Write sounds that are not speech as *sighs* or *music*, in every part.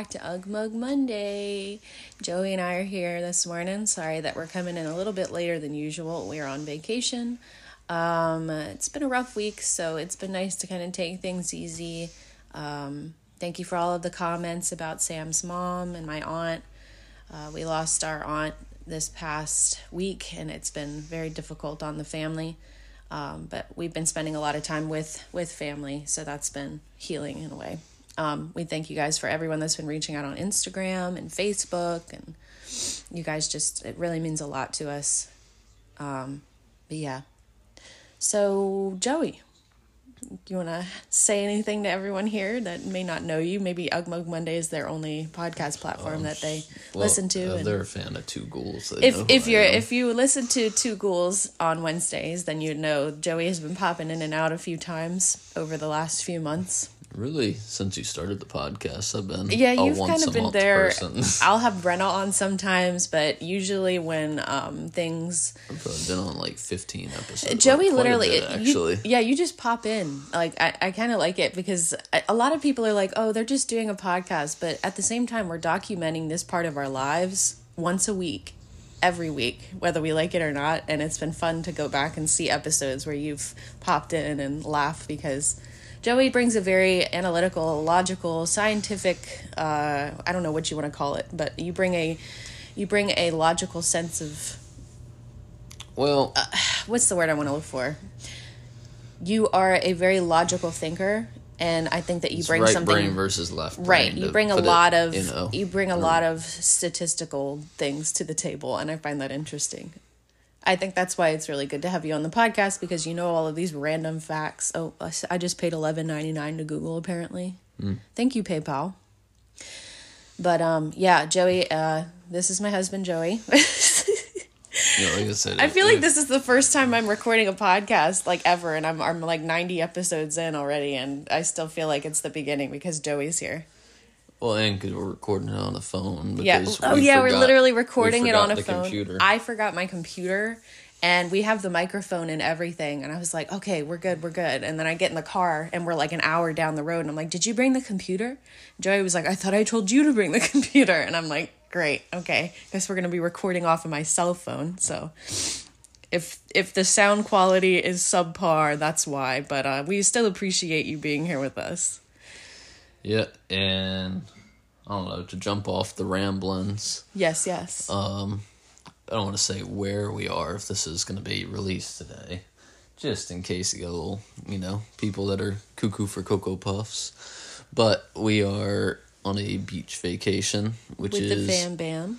back to Ugg Mug Monday. Joey and I are here this morning. Sorry that we're coming in a little bit later than usual. We're on vacation. Um, it's been a rough week, so it's been nice to kind of take things easy. Um, thank you for all of the comments about Sam's mom and my aunt. Uh, we lost our aunt this past week, and it's been very difficult on the family. Um, but we've been spending a lot of time with with family, so that's been healing in a way. Um, we thank you guys for everyone that's been reaching out on Instagram and Facebook, and you guys just it really means a lot to us. Um, but yeah, so Joey, you want to say anything to everyone here that may not know you? Maybe Ugmug Monday is their only podcast platform um, that they well, listen to. Uh, and they're a fan of Two Ghouls. If if you're if you listen to Two Ghouls on Wednesdays, then you know Joey has been popping in and out a few times over the last few months. Really, since you started the podcast, I've been yeah. You've kind of been there. *laughs* I'll have Brenna on sometimes, but usually when um things. I've probably been on like fifteen episodes. Joey literally, bit, actually, you, yeah, you just pop in. Like I, I kind of like it because a lot of people are like, oh, they're just doing a podcast, but at the same time, we're documenting this part of our lives once a week every week, whether we like it or not. And it's been fun to go back and see episodes where you've popped in and laugh because Joey brings a very analytical, logical, scientific, uh, I don't know what you want to call it, but you bring a you bring a logical sense of well, uh, what's the word I want to look for? You are a very logical thinker and I think that you bring right something brain versus left right. You bring a lot it, of you, know, you bring a lot of statistical things to the table, and I find that interesting. I think that's why it's really good to have you on the podcast because you know all of these random facts. Oh, I just paid eleven ninety nine to Google apparently. Mm. Thank you PayPal. But um, yeah, Joey. Uh, this is my husband, Joey. *laughs* yeah, like I said, I feel like this is the first time I'm recording a podcast like ever, and I'm I'm like ninety episodes in already, and I still feel like it's the beginning because Joey's here. Well, and because we're recording it on a phone. Yeah. Oh, yeah. Forgot, we're literally recording we it on a phone. Computer. I forgot my computer, and we have the microphone and everything. And I was like, okay, we're good, we're good. And then I get in the car, and we're like an hour down the road, and I'm like, did you bring the computer? Joey was like, I thought I told you to bring the *laughs* computer, and I'm like, great, okay. Guess we're gonna be recording off of my cell phone. So if if the sound quality is subpar, that's why. But uh, we still appreciate you being here with us. Yeah, and I don't know to jump off the ramblings. Yes, yes. Um, I don't want to say where we are if this is going to be released today, just in case you get a little, you know, people that are cuckoo for cocoa puffs. But we are on a beach vacation, which With is the Fam Bam.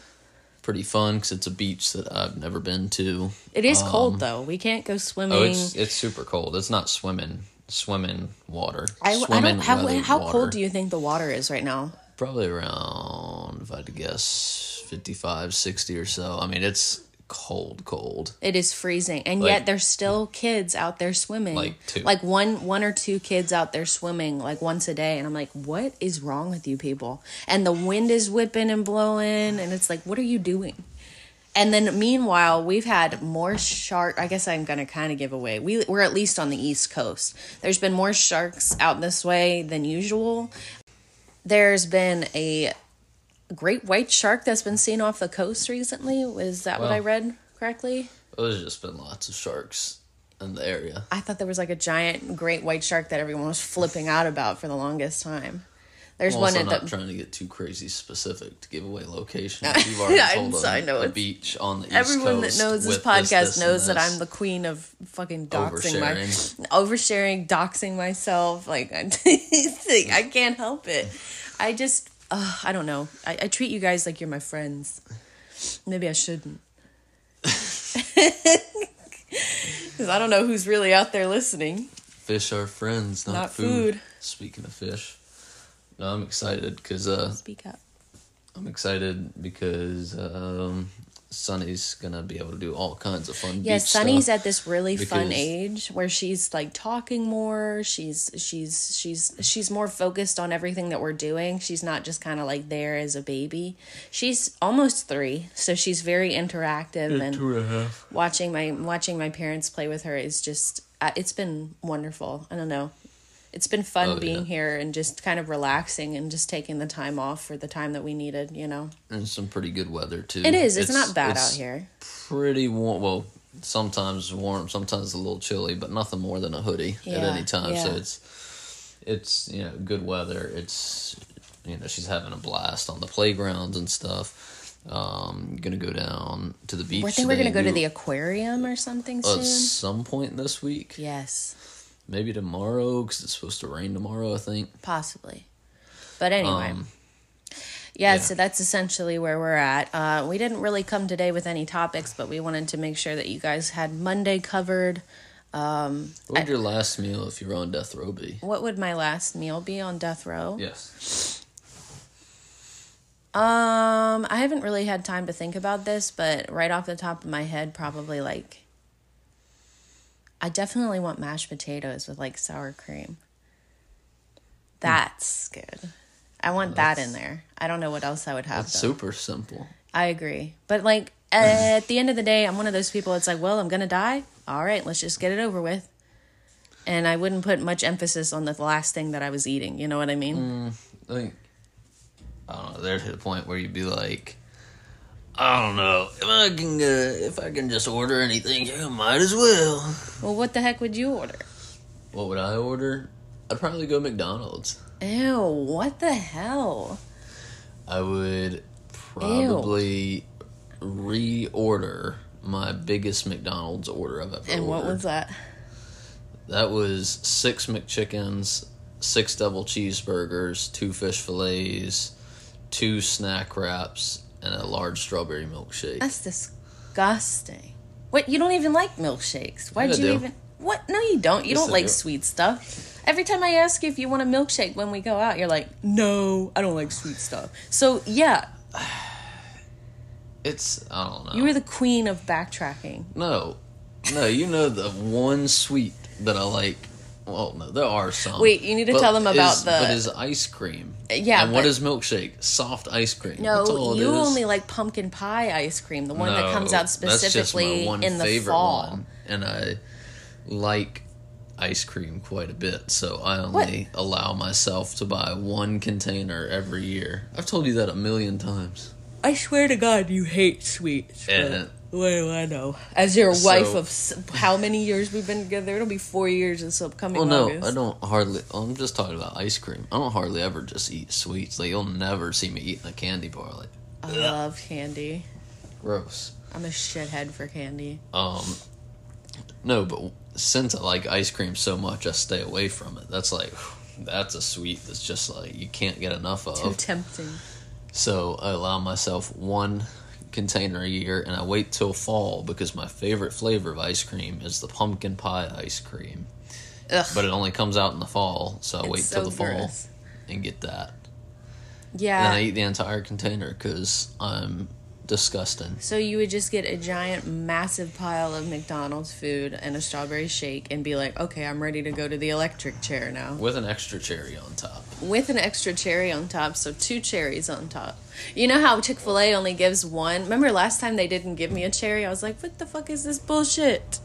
Pretty fun because it's a beach that I've never been to. It is um, cold though. We can't go swimming. Oh, it's it's super cold. It's not swimming swim in water. I, swim I don't, how, how water. cold do you think the water is right now? Probably around, if I had to guess, 55, 60 or so. I mean, it's cold, cold. It is freezing, and like, yet there's still kids out there swimming. Like two, like one, one or two kids out there swimming like once a day, and I'm like, what is wrong with you people? And the wind is whipping and blowing, and it's like, what are you doing? And then meanwhile, we've had more shark. I guess I'm gonna kind of give away. We we're at least on the East Coast. There's been more sharks out this way than usual. There's been a great white shark that's been seen off the coast recently. Is that well, what I read correctly? Oh, there's just been lots of sharks in the area. I thought there was like a giant great white shark that everyone was flipping out about for the longest time. There's I'm one at not the, trying to get too crazy specific to give away location. *laughs* You've already told I know, a, a beach on the East Everyone Coast that knows this podcast this, this, knows that I'm the queen of fucking doxing oversharing. my oversharing, doxing myself. Like *laughs* I can't help it. I just uh, I don't know. I, I treat you guys like you're my friends. Maybe I shouldn't. *laughs* Because I don't know who's really out there listening. Fish are friends, not, not food. food. Speaking of fish. No, I'm excited because uh, speak up. I'm excited because um, Sunny's gonna be able to do all kinds of fun. Yeah, Sunny's at this really fun age where she's like talking more. She's she's she's she's more focused on everything that we're doing. She's not just kind of like there as a baby. She's almost three, so she's very interactive yeah, and, two and a half. watching my watching my parents play with her is just uh, it's been wonderful. I don't know it's been fun Oh, being yeah. here and just kind of relaxing and just taking the time off for the time that we needed. You know, And some pretty good weather too. it is. It's, not bad it's out here. Pretty warm. Well, sometimes warm, sometimes a little chilly, but nothing more than a hoodie at any time. So it's it's you know good weather. It's you know she's having a blast on the playgrounds and stuff. Um, gonna go down to the beach. I think we're gonna go and to the aquarium or something at soon. some point this week. Yes, Maybe tomorrow because it's supposed to rain tomorrow. I think. possibly. But anyway. Um, Yeah, Yeah. so that's essentially where we're at. Uh, we didn't really come today with any topics, but we wanted to make sure that you guys had Monday covered. Um, what would your last meal if you were on death row be? What would my last meal be on death row? Yes. Um, I haven't really had time to think about this, but right off the top of my head, probably like I definitely want mashed potatoes with like sour cream. That's good. I want that in there. I don't know what else I would have. That's though. super simple. I agree. But like *sighs* at the end of the day, I'm one of those people it's like, well, I'm going to die. All right, let's just get it over with. And I wouldn't put much emphasis on the last thing that I was eating, you know what I mean? Mm, I think I don't know. There's a point where you'd be like, I don't know if I can uh, if I can just order anything, I might as well. Well, what the heck would you order? What would I order? I'd probably go McDonald's. Ew, what the hell? I would probably reorder my biggest McDonald's order I've ever And what ordered. was that? That was six McChickens, six double cheeseburgers, two fish fillets, two snack wraps, and a large strawberry milkshake. That's disgusting. What? You don't even like milkshakes? Why'd you do. even? What? No, you don't. You Yes, don't I like do. sweet stuff. Every time I ask you if you want a milkshake when we go out, you're like, "No, I don't like sweet stuff." So yeah, *sighs* It's I don't know. you were the queen of backtracking. no, no. You know the one sweet that I like. Well, no, there are some. Wait, you need to But tell them about is- the- But is ice cream? Yeah, And what but- is milkshake? Soft ice cream. No, you only like pumpkin pie ice cream, the one that comes out that's just my specifically in the fall. one, and I like ice cream quite a bit, so I only allow myself to buy one container every year. I've told you that a million times. I swear to God, you hate sweets. but And- What do I know? As your So- wife of how many years we've been together? It'll be four years this upcoming Well, no, August. I don't hardly. I'm just talking about ice cream. I don't hardly ever just eat sweets. Like you'll never see me eating a candy bar. Like I love candy. gross. I'm a shithead for candy. Um, no, but since I like ice cream so much, I stay away from it. That's like, *sighs* that's a sweet that's just like you can't get enough of. Too tempting. So I allow myself one container a year, and I wait till fall because my favorite flavor of ice cream is the pumpkin pie ice cream. Ugh. But it only comes out in the fall, so I It's wait so till the fall and get that. Yeah. And I eat the entire container because I'm disgusting. So you would just get a giant, massive pile of McDonald's food and a strawberry shake, and be like, "Okay, I'm ready to go to the electric chair now." With an extra cherry on top. with an extra cherry on top, so two cherries on top. You know how Chick fil A only gives one? Remember last time they didn't give me a cherry? I was like, what the fuck is this bullshit?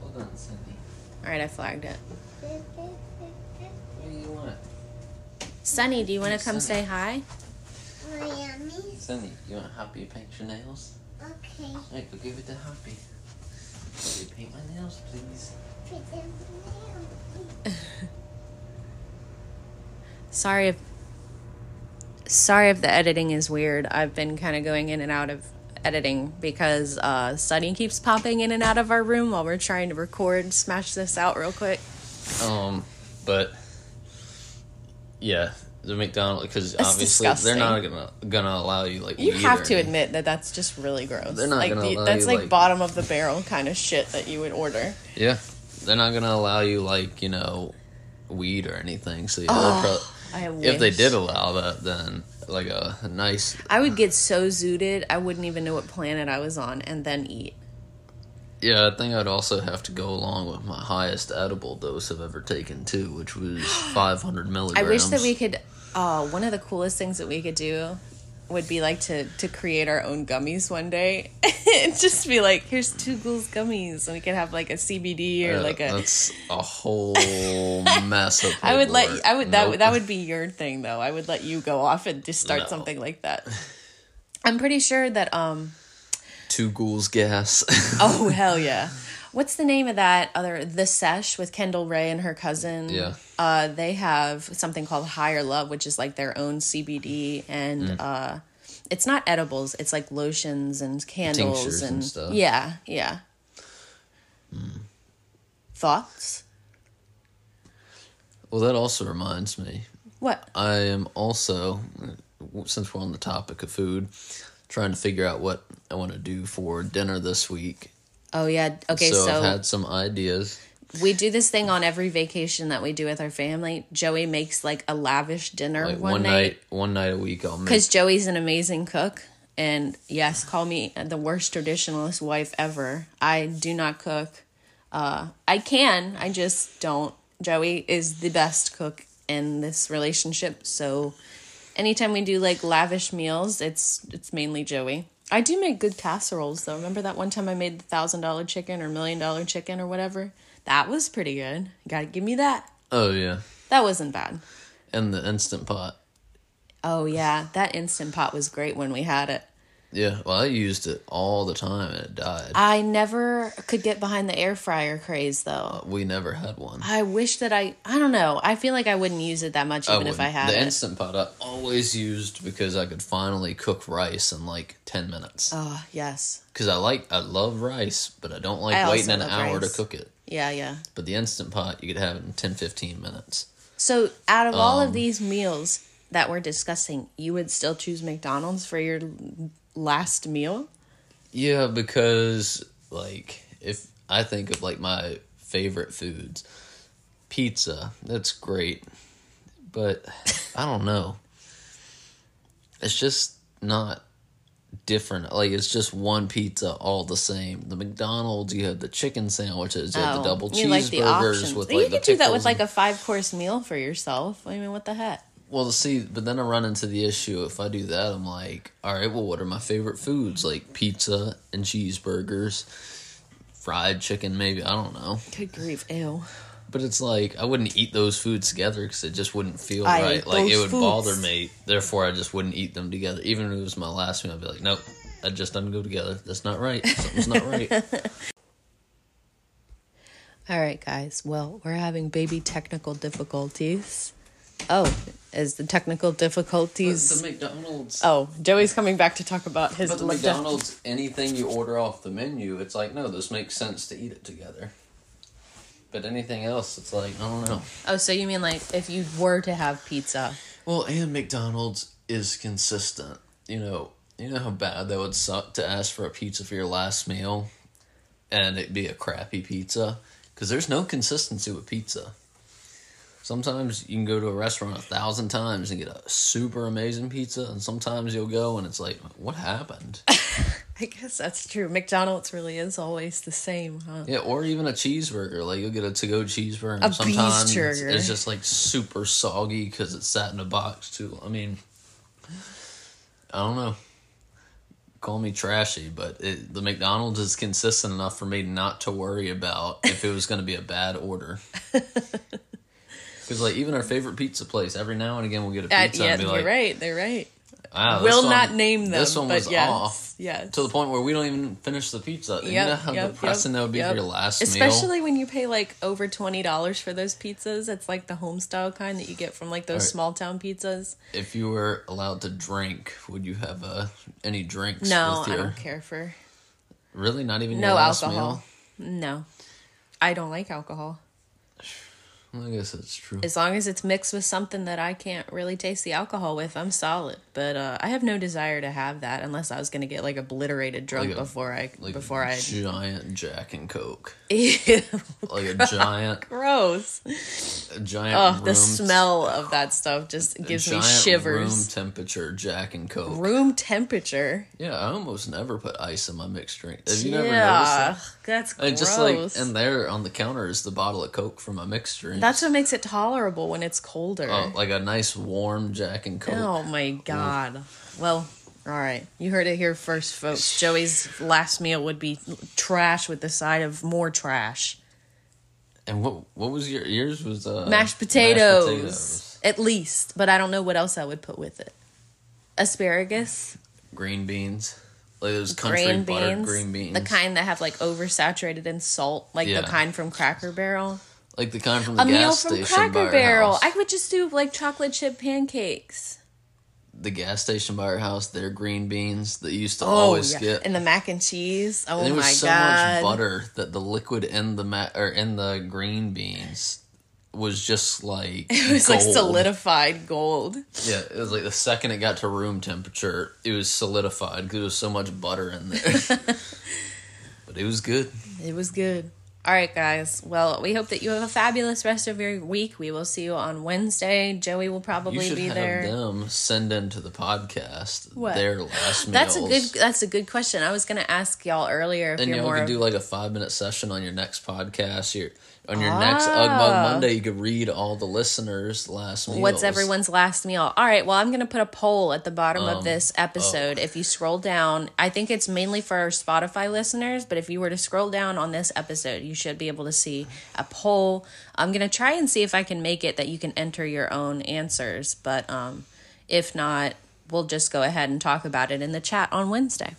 Hold on, Cindy. Alright, I flagged it. What do you want? Sunny, do you want to come say hi? Miami. Cindy, you want Happy to paint your nails? Okay. Hey, go give it to Happy. Will you paint my nails, please? Put them down. *laughs* Sorry if sorry if the editing is weird. I've been kind of going in and out of editing because uh Sunny keeps popping in and out of our room while we're trying to record. Smash this out real quick. Um, but yeah, the McDonald's because obviously they're not gonna gonna allow you like You have to admit that that's just really gross. They're not like gonna the- allow that's you, like, like- bottom of the barrel kind of shit that you would order. Yeah, they're not gonna allow you like you know weed or anything. So yeah, Oh, I if they did allow that, then like a, a nice I would get so zooted, I wouldn't even know what planet I was on, and then eat. Yeah. I think I'd also have to go along with my highest edible dose I've ever taken too, which was *gasps* 500 milligrams. I wish that we could. Uh, one of the coolest things that we could do would be like to to create our own gummies one day *laughs* and just be like, here's two ghouls gummies, and we could have like a CBD or Yeah, like a. that's a *laughs* whole mess of. I would let. I would that Nope. would that would be your thing though. I would let you go off and just start No. something like that. *laughs* I'm pretty sure that um two ghouls gas. *laughs* oh hell yeah. What's the name of that other The Sesh with Kendall Rae and her cousin? Yeah. Uh they have something called Higher Love, which is like their own CBD and Mm. uh it's not edibles, it's like lotions and candles and and, stuff. Yeah, yeah. Thoughts? well, that also reminds me. What? I am also, since we're on the topic of food, trying to figure out what I want to do for dinner this week. Oh yeah. Okay, so, so, I've had some ideas. we do this thing on every vacation that we do with our family. Joey makes like a lavish dinner Like one, one, night night, one night a week, I'll make. because Joey's an amazing cook. And yes, call me the worst traditionalist wife ever. I do not cook. Uh, I can, I just don't. Joey is the best cook in this relationship, so anytime we do like lavish meals, it's it's mainly Joey. I do make good casseroles though. Remember that one time I made the thousand dollar chicken or million dollar chicken or whatever? That was pretty good. You gotta give me that. Oh yeah, That wasn't bad. and the instant pot. Oh yeah, that instant pot was great when we had it. Yeah, well, I used it all the time and it died. I never could get behind the air fryer craze though. we never had one. I wish that I I don't know. I feel like I wouldn't use it that much even if I wouldn't. had the it. instant pot I always used because I could finally cook rice in like ten minutes. oh, yes. Because I like, I love rice, but I don't like I waiting an love hour rice. to cook it. Yeah, yeah. But the instant pot, you could have it in 10, 15 minutes. So, out of all Um, of these meals that we're discussing, you would still choose McDonald's for your last meal? Yeah, because like if I think of like my favorite foods, pizza, that's great. But I don't know. It's just not different. Like it's just one pizza all the same. The McDonald's, you have the chicken sandwiches, you have the oh, double Oh, you like the cheeseburgers with you like the could do that with pickles like a five course meal for yourself. I mean, what the heck? Well, see, but then I run into the issue if I do that, I'm like, all right, well, what are my favorite foods? Like pizza and cheeseburgers, fried chicken, maybe. I don't know. Good grief, ew. But it's like, I wouldn't eat those foods together because it just wouldn't feel I right. Like, it would foods. bother me. Therefore, I just wouldn't eat them together. Even if it was my last meal, I'd be like, nope, that just doesn't go together. That's not right. Something's not right. *laughs* All right, guys. Well, we're having baby technical difficulties. Oh, is the technical difficulties? McDonald's. oh, Joey's coming back to talk about his. But the McDo- McDonald's, anything you order off the menu, it's like, no, this makes sense to eat it together. But anything else, it's like, I don't know. Oh, so you mean like if you were to have pizza? Well, and McDonald's is consistent. You know, you know how bad that would suck to ask for a pizza for your last meal, and it be a crappy pizza because there's no consistency with pizza. Sometimes you can go to a restaurant a thousand times and get a super amazing pizza, and sometimes you'll go and it's like, what happened? *laughs* I guess that's true. McDonald's really is always the same, huh? Yeah, or even a cheeseburger. Like you'll get a to-go cheeseburger, and A sometimes it's, it's just like super soggy because it's sat in a box too. I mean, I don't know. Call me trashy, but it, the McDonald's is consistent enough for me not to worry about if it was going to be a bad order. *laughs* Because like even our favorite pizza place, every now and again we'll get a Uh, pizza yeah, and be you're like, right. They're right. Wow, will one- not name them. This one but was yes, off." Yes. To the point where we don't even finish the pizza. you know how depressing that would be yep. for your last meal. Especially when you pay like over twenty dollars for those pizzas. It's like the home style kind that you get from like those Right. small town pizzas. If you were allowed to drink, would you have uh, any drinks? No, with I don't care for Really, not even no your alcohol. No, I don't like alcohol. I guess that's true. As long as it's mixed with something that I can't really taste the alcohol with, I'm solid. But uh, I have no desire to have that unless I was gonna get like obliterated drunk Like a- before I Like before I giant Jack and Coke, *laughs* Ew, like a *laughs* giant, gross. a giant. Oh, the smell of that stuff just gives me shivers. Room temperature Jack and Coke. Room temperature. Yeah, I almost never put ice in my mixed drink. Have you never noticed yeah, that? that's And gross. just like and there on the counter is the bottle of Coke from my mixed drink. That's what makes it tolerable when it's colder. oh, like a nice warm Jack and Coke. Oh my god. Well, All right, you heard it here first, folks. Joey's last meal would be trash with the side of more trash. And what what was your yours was uh, mashed potatoes, potatoes. at least, but I don't know what else I would put with it. Asparagus, green beans, like those country green beans, green beans, the kind that have like oversaturated in salt, like Yeah. the kind from Cracker Barrel. Like the kind from the A meal from station by Cracker our Barrel. house. I would just do like chocolate chip pancakes. the gas station by our house, their green beans that you used to Oh, always yeah. get. And the mac and cheese. Oh And there was my so god. much butter that the liquid in the ma- or in the green beans was just like *laughs* It was like gold. solidified gold. Yeah, it was like the second it got to room temperature, it was solidified because there was so much butter in there. *laughs* but it was good. It was good. All right, guys. Well, we hope that you have a fabulous rest of your week. We will see you on Wednesday. Joey will You probably should be have there. them send into the podcast What? their last meals. That's a good. That's a good question. I was going to ask y'all earlier if And y'all more. of- do like a five minute session on your next podcast. Your on your next Ugmug Ah. Monday, you could read all the listeners' last meals. What's everyone's last meal? All right, well, I'm going to put a poll at the bottom Um, of this episode. If you scroll down, I think it's mainly for our Spotify listeners, but if you were to scroll down on this episode, you should be able to see a poll. I'm going to try and see if I can make it that you can enter your own answers, but um, if not, we'll just go ahead and talk about it in the chat on Wednesday.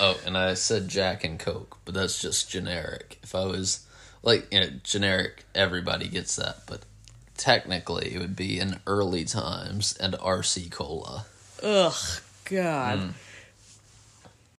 Oh, and I said Jack and Coke, but that's just generic. If I was like you know generic, everybody gets that, but technically it would be in Early Times and RC cola. Ugh, God. Mm.